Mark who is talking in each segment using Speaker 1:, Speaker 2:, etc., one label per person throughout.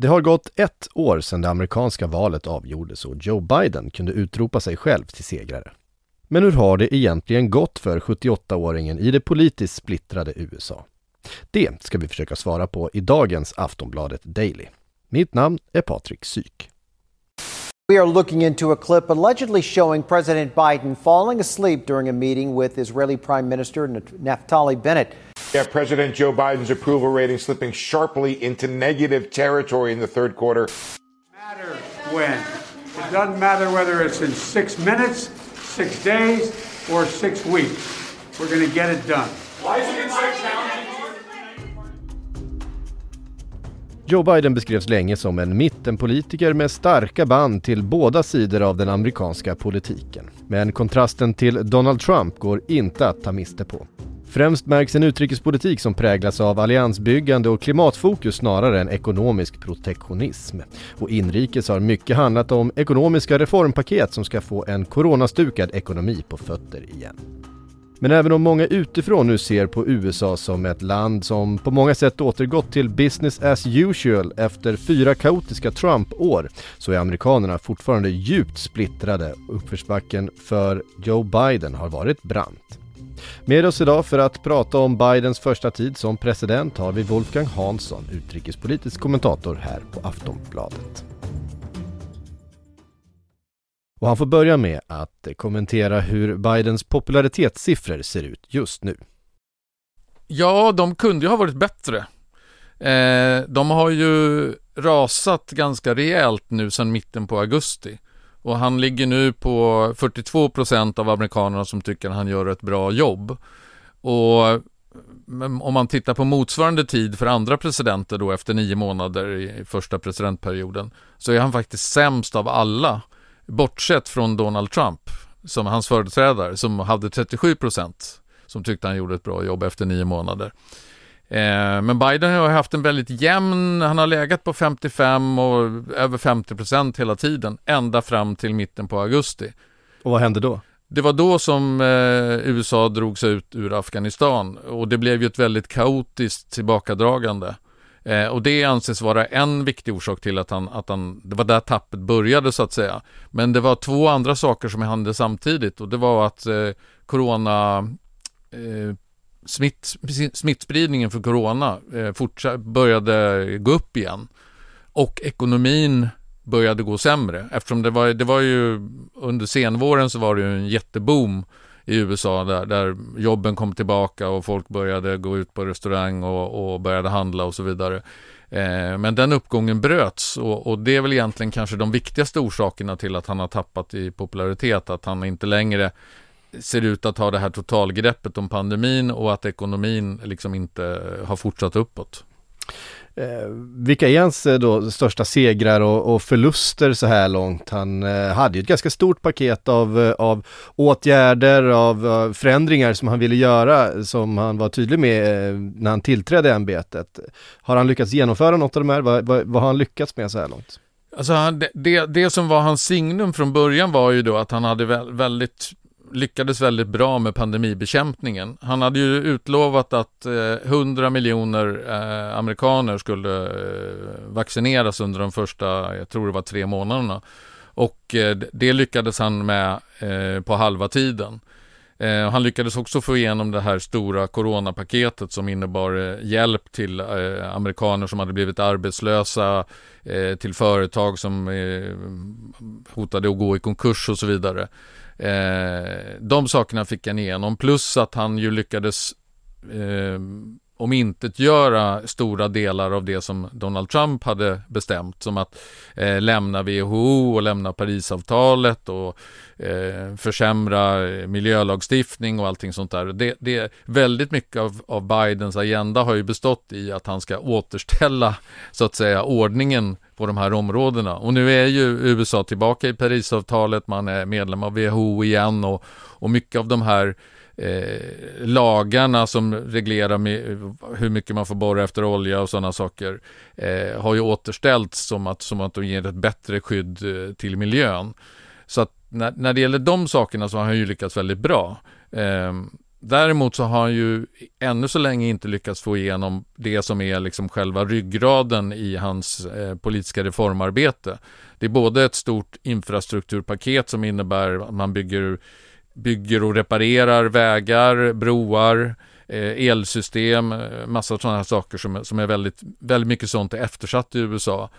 Speaker 1: Det har gått ett år sedan det amerikanska valet avgjordes och Joe Biden kunde utropa sig själv till segrare. Men hur har det egentligen gått för 78-åringen i det politiskt splittrade USA? Det ska vi försöka svara på i dagens Aftonbladet Daily. Mitt namn är Patrik Syk.
Speaker 2: We are looking into a clip allegedly showing President Biden falling asleep during a meeting with Israeli Prime Minister Naftali Bennett.
Speaker 3: Yeah, President Joe Biden's approval rating slipping sharply into negative territory in the third quarter.
Speaker 4: Matter when. It doesn't matter whether it's in six minutes, six days, or six weeks. We're going to get it done. Why is it so challenging?
Speaker 1: Joe Biden beskrevs länge som en mittenpolitiker med starka band till båda sidor av den amerikanska politiken. Men kontrasten till Donald Trump går inte att ta miste på. Främst märks en utrikespolitik som präglas av alliansbyggande och klimatfokus snarare än ekonomisk protektionism. Och inrikes har mycket handlat om ekonomiska reformpaket som ska få en coronastukad ekonomi på fötter igen. Men även om många utifrån nu ser på USA som ett land som på många sätt återgått till business as usual efter fyra kaotiska Trump-år så är amerikanerna fortfarande djupt splittrade. Uppförsbacken för Joe Biden har varit brant. Med oss idag för att prata om Bidens första tid som president har vi Wolfgang Hansson, utrikespolitisk kommentator här på Aftonbladet. Och han får börja med att kommentera hur Bidens popularitetssiffror ser ut just nu.
Speaker 5: Ja, de kunde ju ha varit bättre. Eh, de har ju rasat ganska rejält nu sedan mitten på augusti. Och han ligger nu på 42 procent av amerikanerna som tycker att han gör ett bra jobb. Och om man tittar på motsvarande tid för andra presidenter då efter nio månader i första presidentperioden så är han faktiskt sämst av alla bortsett från Donald Trump som hans företrädare som hade 37 procent som tyckte han gjorde ett bra jobb efter nio månader. Eh, men Biden har haft en väldigt jämn, han har legat på 55 och över 50 procent hela tiden, ända fram till mitten på augusti.
Speaker 1: Och vad hände då?
Speaker 5: Det var då som eh, USA drog sig ut ur Afghanistan och det blev ju ett väldigt kaotiskt tillbakadragande. Eh, och det anses vara en viktig orsak till att han, att han, det var där tappet började så att säga. Men det var två andra saker som hände samtidigt och det var att eh, corona eh, smitt, smittspridningen för corona eh, fortsatt, började gå upp igen. Och ekonomin började gå sämre eftersom det var, det var ju under senvåren så var det ju en jätteboom i USA där, där jobben kom tillbaka och folk började gå ut på restaurang och, och började handla och så vidare. Eh, men den uppgången bröts och, och, det är väl egentligen kanske de viktigaste orsakerna till att han har tappat i popularitet, att han inte längre ser ut att ha det här totalgreppet om pandemin och att ekonomin liksom inte har fortsatt uppåt.
Speaker 1: Eh, vilka är hans eh, då största segrar och, och, förluster så här långt? Han eh, hade ju ett ganska stort paket av, eh, av åtgärder, av uh, förändringar som han ville göra, som han var tydlig med eh, när han tillträdde ämbetet. Har han lyckats genomföra något av de här? Vad, vad, vad har han lyckats med så här långt?
Speaker 5: Alltså det, det, det, som var hans signum från början var ju då att han hade väldigt lyckades väldigt bra med pandemibekämpningen. Han hade ju utlovat att eh, 100 miljoner eh, amerikaner skulle eh, vaccineras under de första, jag tror det var tre månaderna. Och eh, det lyckades han med eh, på halva tiden. Eh, han lyckades också få igenom det här stora coronapaketet som innebar eh, hjälp till eh, amerikaner som hade blivit arbetslösa, eh, till företag som hotade att gå i konkurs och så vidare. Eh, de sakerna fick han igenom, plus att han ju lyckades omintetgöra om inte göra stora delar av det som Donald Trump hade bestämt, som att eh, lämna WHO och lämna Parisavtalet och eh, försämra eh, miljölagstiftning och allting sånt där. Det, det, väldigt mycket av, av Bidens agenda har ju bestått i att han ska återställa, så att säga, ordningen på de här områdena. Och nu är ju USA tillbaka i Parisavtalet, man är medlem av WHO igen och, och mycket av de här eh, lagarna som reglerar hur mycket man får borra efter olja och sådana saker eh, har ju återställts som att, som att de ger ett bättre skydd eh, till miljön. Så att när, när det gäller de sakerna så har han ju lyckats väldigt bra. Eh, däremot så har han ju ännu så länge inte lyckats få igenom det som är liksom själva ryggraden i hans eh, politiska reformarbete. Det är både ett stort infrastrukturpaket som innebär att man bygger, bygger och reparerar vägar, broar, eh, elsystem, eh, massa sådana här saker som, som är väldigt, väldigt mycket sånt är eftersatt i USA.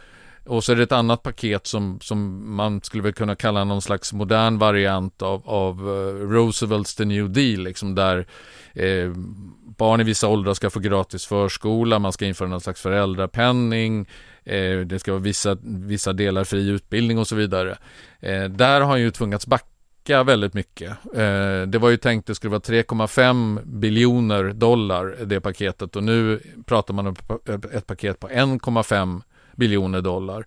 Speaker 5: Och så är det ett annat paket som, som man skulle väl kunna kalla någon slags modern variant av, av eh, Roosevelts The New Deal, liksom där eh, barn i vissa åldrar ska få gratis förskola, man ska införa någon slags föräldrapenning, eh, det ska vara vissa, vissa delar fri utbildning och så vidare. Eh, där har han ju tvungats backa väldigt mycket. Eh, det var ju tänkt att det skulle vara 3,5 biljoner dollar det paketet och nu pratar man om ett paket på 1,5 biljoner dollar.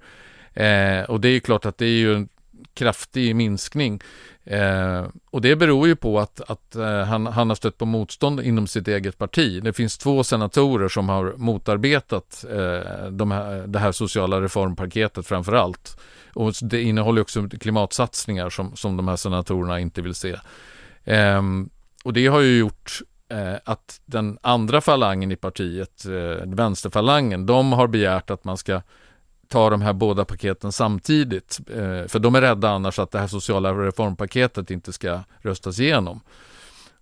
Speaker 5: Eh, och det är ju klart att det är ju en kraftig minskning. Eh, och det beror ju på att, att eh, han, han har stött på motstånd inom sitt eget parti. Det finns två senatorer som har motarbetat eh, de här, det här sociala reformpaketet framför allt. Och det innehåller också klimatsatsningar som, som de här senatorerna inte vill se. Ehm, och det har ju gjort eh, att den andra falangen i partiet, eh, vänsterfalangen, de har begärt att man ska ta de här båda paketen samtidigt. Eh, för de är rädda annars att det här sociala reformpaketet inte ska röstas igenom.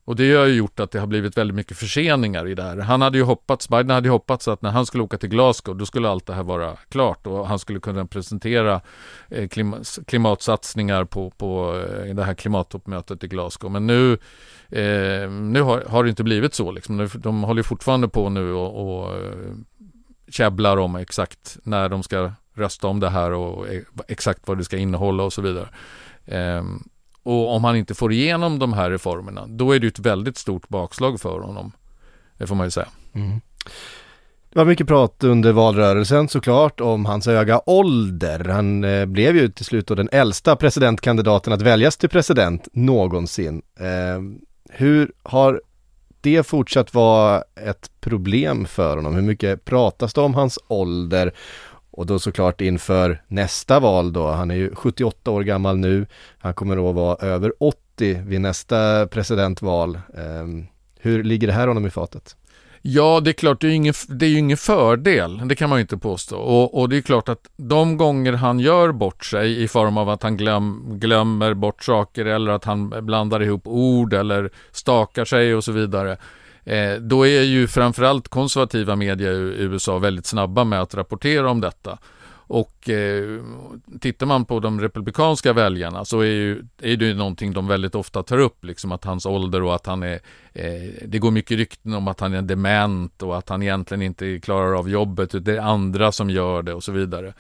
Speaker 5: Och det har ju gjort att det har blivit väldigt mycket förseningar i det här. Han hade ju hoppats, Biden hade ju hoppats att när han skulle åka till Glasgow, då skulle allt det här vara klart och han skulle kunna presentera eh, klimatsatsningar på, på eh, det här klimattoppmötet i Glasgow. Men nu, eh, nu har, har, det inte blivit så liksom. De håller fortfarande på nu och, och eh, käbblar om exakt när de ska rösta om det här och e-, exakt vad det ska innehålla och så vidare. Um, och om han inte får igenom de här reformerna, då är det ett väldigt stort bakslag för honom. Det får man ju säga. Mm.
Speaker 1: Det var mycket prat under valrörelsen såklart om hans höga ålder. Han eh, blev ju till slut då den äldsta presidentkandidaten att väljas till president någonsin. Eh, hur har det fortsatt vara ett problem för honom? Hur mycket pratas det om hans ålder? Och då såklart inför nästa val då, han är ju 78 år gammal nu, han kommer då vara över 80 vid nästa presidentval. Ehm, hur ligger det här honom i fatet?
Speaker 5: Ja, det är klart, det är, ingen, det är ju ingen fördel, det kan man ju inte påstå. Och, och, det är klart att de gånger han gör bort sig i form av att han glöm, glömmer bort saker eller att han blandar ihop ord eller stakar sig och så vidare. Eh, då är ju framförallt konservativa medier i USA väldigt snabba med att rapportera om detta. Och eh, tittar man på de republikanska väljarna så är, ju, är det ju någonting de väldigt ofta tar upp, liksom att hans ålder och att han är, eh, det går mycket rykten om att han är dement och att han egentligen inte klarar av jobbet, det är andra som gör det och så vidare.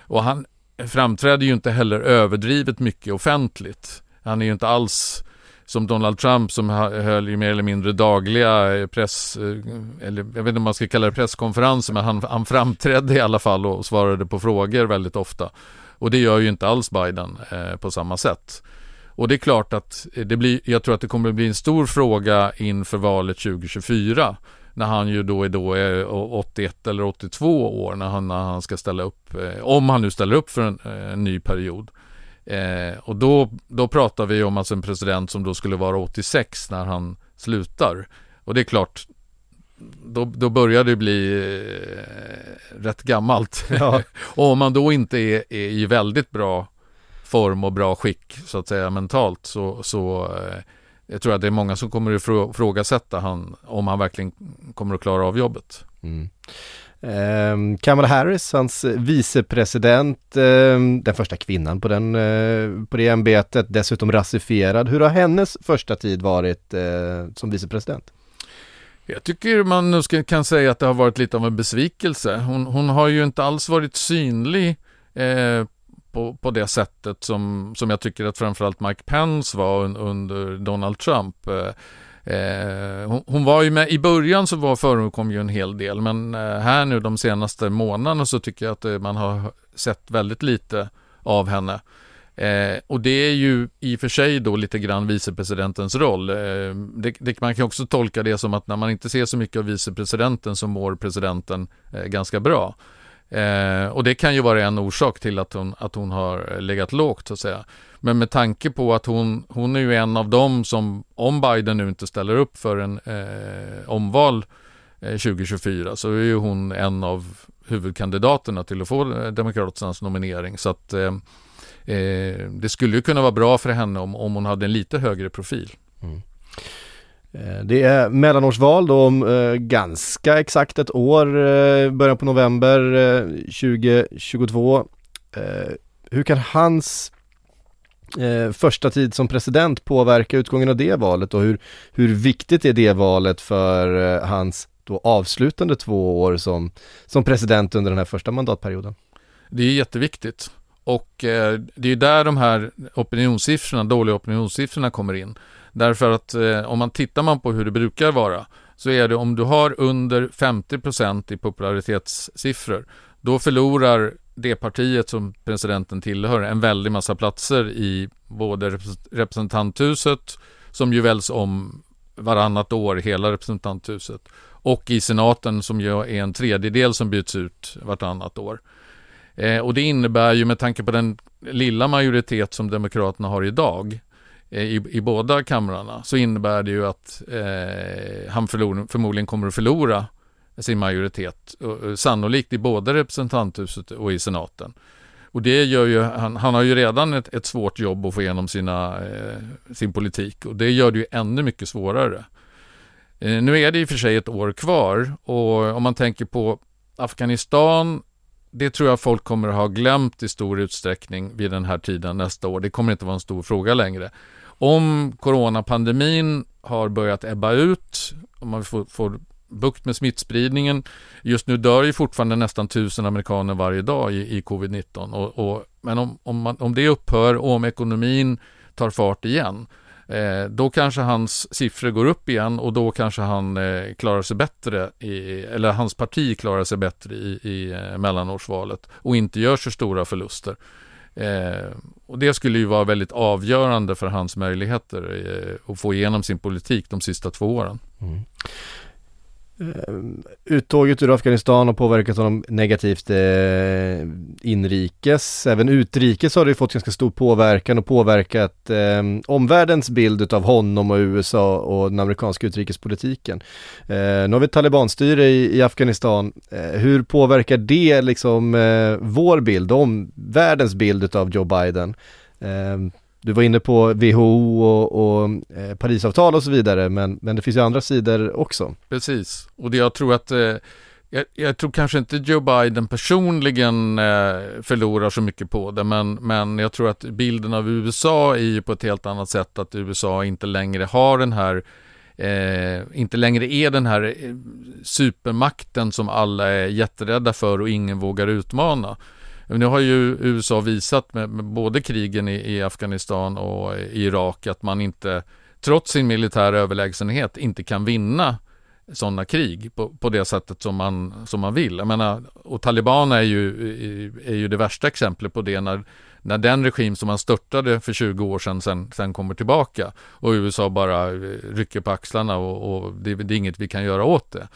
Speaker 5: Och han framträder ju inte heller överdrivet mycket offentligt. Han är ju inte alls som Donald Trump som höll ju mer eller mindre dagliga eh, press, eh, eller jag vet inte om man ska kalla det presskonferenser, men han, han framträdde i alla fall och svarade på frågor väldigt ofta. Och det gör ju inte alls Biden eh, på samma sätt. Och det är klart att det blir, jag tror att det kommer att bli en stor fråga inför valet 2024 när han ju då är då eh, är 81 eller 82 år när han, när han ska ställa upp, om han nu ställer upp för en, en ny period. Eh, och då, då pratar vi om alltså en president som då skulle vara 86 när han slutar. Och det är klart, då, då börjar det bli eh, rätt gammalt. Ja. och om man då inte är, är, i väldigt bra form och bra skick så att säga mentalt så, så eh, jag tror att det är många som kommer att ifrågasätta han om han verkligen kommer att klara av jobbet. Mm.
Speaker 1: Eh, Kamala Harris, hans eh, vicepresident, eh, den första kvinnan på, den, eh, på det ämbetet, dessutom rasifierad. Hur har hennes första tid varit eh, som vicepresident?
Speaker 5: Jag tycker man kan säga att det har varit lite av en besvikelse. Hon, hon har ju inte alls varit synlig eh, på, på det sättet som, som jag tycker att framförallt Mike Pence var un, under Donald Trump. Eh, Eh, hon, hon, var ju med, i början så var förekom ju en hel del, men eh, här nu de senaste månaderna så tycker jag att eh, man har sett väldigt lite av henne. Eh, och det är ju i och för sig då lite grann vicepresidentens roll. Eh, det, det, man kan också tolka det som att när man inte ser så mycket av vicepresidenten så mår presidenten eh, ganska bra. Eh, och det kan ju vara en orsak till att hon, att hon har legat lågt så att säga. Men med tanke på att hon, hon är ju en av dem som, om Biden nu inte ställer upp för en eh, omval eh, 2024, så är ju hon en av huvudkandidaterna till att få eh, Demokraternas nominering. Så att eh, eh, det skulle ju kunna vara bra för henne om, om hon hade en lite högre profil. Mm.
Speaker 1: Eh, det är mellanårsval då om eh, ganska exakt ett år, eh, början på november 2022. Hur kan hans första tid som president påverka utgången av det valet och hur, hur viktigt är det valet för hans då avslutande två år som, som president under den här första mandatperioden?
Speaker 5: Det är jätteviktigt och eh, det är där de här opinionssiffrorna, dåliga opinionssiffrorna kommer in. Därför att eh, om man tittar man på hur det brukar vara så är det om du har under 50% i popularitetssiffror då förlorar det partiet som presidenten tillhör en väldig massa platser i både representanthuset som ju väljs om varannat år, hela representanthuset och i senaten som ju är en tredjedel som byts ut vartannat år. Eh, och det innebär ju med tanke på den lilla majoritet som Demokraterna har idag Eh, i, i båda kamrarna så innebär det ju att eh, han förlor, förmodligen kommer att förlora sin majoritet, och, sannolikt i både representanthuset och i senaten. Och det gör ju, han, han har ju redan ett, ett, svårt jobb att få igenom sina, eh, sin politik och det gör det ju ännu mycket svårare. Eh, nu är det i och för sig ett år kvar och om man tänker på Afghanistan det tror jag folk kommer att ha glömt i stor utsträckning vid den här tiden nästa år. Det kommer inte vara en stor fråga längre. Om coronapandemin har börjat ebba ut, om man får, får bukt med smittspridningen. Just nu dör ju fortfarande nästan tusen amerikaner varje dag i, i covid-19. Och, och, men om, om, man, om det upphör och om ekonomin tar fart igen, eh, då kanske hans siffror går upp igen och då kanske han eh, klarar sig bättre, i, eller hans parti klarar sig bättre i, i eh, mellanårsvalet och inte gör så stora förluster. Eh, och det skulle ju vara väldigt avgörande för hans möjligheter eh, att få igenom sin politik de sista två åren. Mm.
Speaker 1: Eh, uttåget ur Afghanistan har påverkat honom negativt eh, inrikes. Även utrikes har det fått ganska stor påverkan och påverkat eh, omvärldens bild av honom och USA och den amerikanska utrikespolitiken. Eh, nu har vi talibanstyre i, i Afghanistan. Eh, hur påverkar det liksom eh, vår bild, om världens bild av Joe Biden? Eh, du var inne på WHO och, och eh, Parisavtal och så vidare, men, men det finns ju andra sidor också.
Speaker 5: Precis, och det jag tror att eh, jag, jag, tror kanske inte Joe Biden personligen eh, förlorar så mycket på det, men, men jag tror att bilden av USA är ju på ett helt annat sätt att USA inte längre har den här Eh, inte längre är den här eh, supermakten som alla är jätterädda för och ingen vågar utmana. Nu har ju USA visat med, med både krigen i, i, Afghanistan och i Irak att man inte, trots sin militära överlägsenhet, inte kan vinna sådana krig på, på det sättet som man, som man vill. Jag menar, och talibanerna är ju, är ju det värsta exemplet på det när, när den regim som man störtade för 20 år sedan sen, sen kommer tillbaka och USA bara eh, rycker på axlarna och, och det, det, är inget vi kan göra åt det.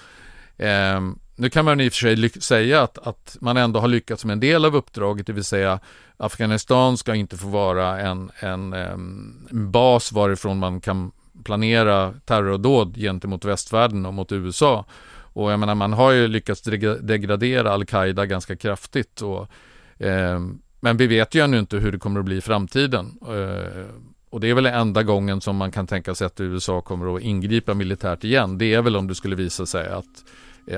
Speaker 5: Um, nu kan man i och för sig säga att, att man ändå har lyckats med en del av uppdraget, det vill säga Afghanistan ska inte få vara en, en, en bas varifrån man kan planera terrordåd gentemot västvärlden och mot USA. Och jag menar, man har ju lyckats degradera al-Qaida ganska kraftigt. Och, eh, men vi vet ju ännu inte hur det kommer att bli i framtiden. Eh, och det är väl enda gången som man kan tänka sig att USA kommer att ingripa militärt igen. Det är väl om det skulle visa sig att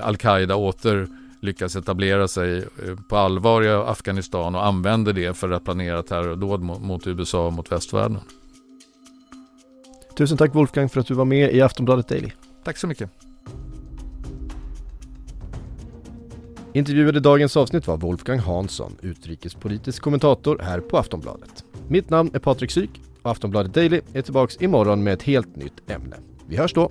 Speaker 5: Al-Qaida åter lyckas etablera sig eh, på allvar i Afghanistan och använder det för att planera terrordåd mot USA och mot västvärlden.
Speaker 1: Tusen tack Wolfgang för att du var med i Aftonbladet Daily.
Speaker 5: Tack så mycket.
Speaker 1: Intervjuade dagens avsnitt var Wolfgang Hansson, utrikespolitisk kommentator här på Aftonbladet. Mitt namn är Patrik Syk och Aftonbladet Daily är tillbaks imorgon med ett helt nytt ämne. Vi hörs då!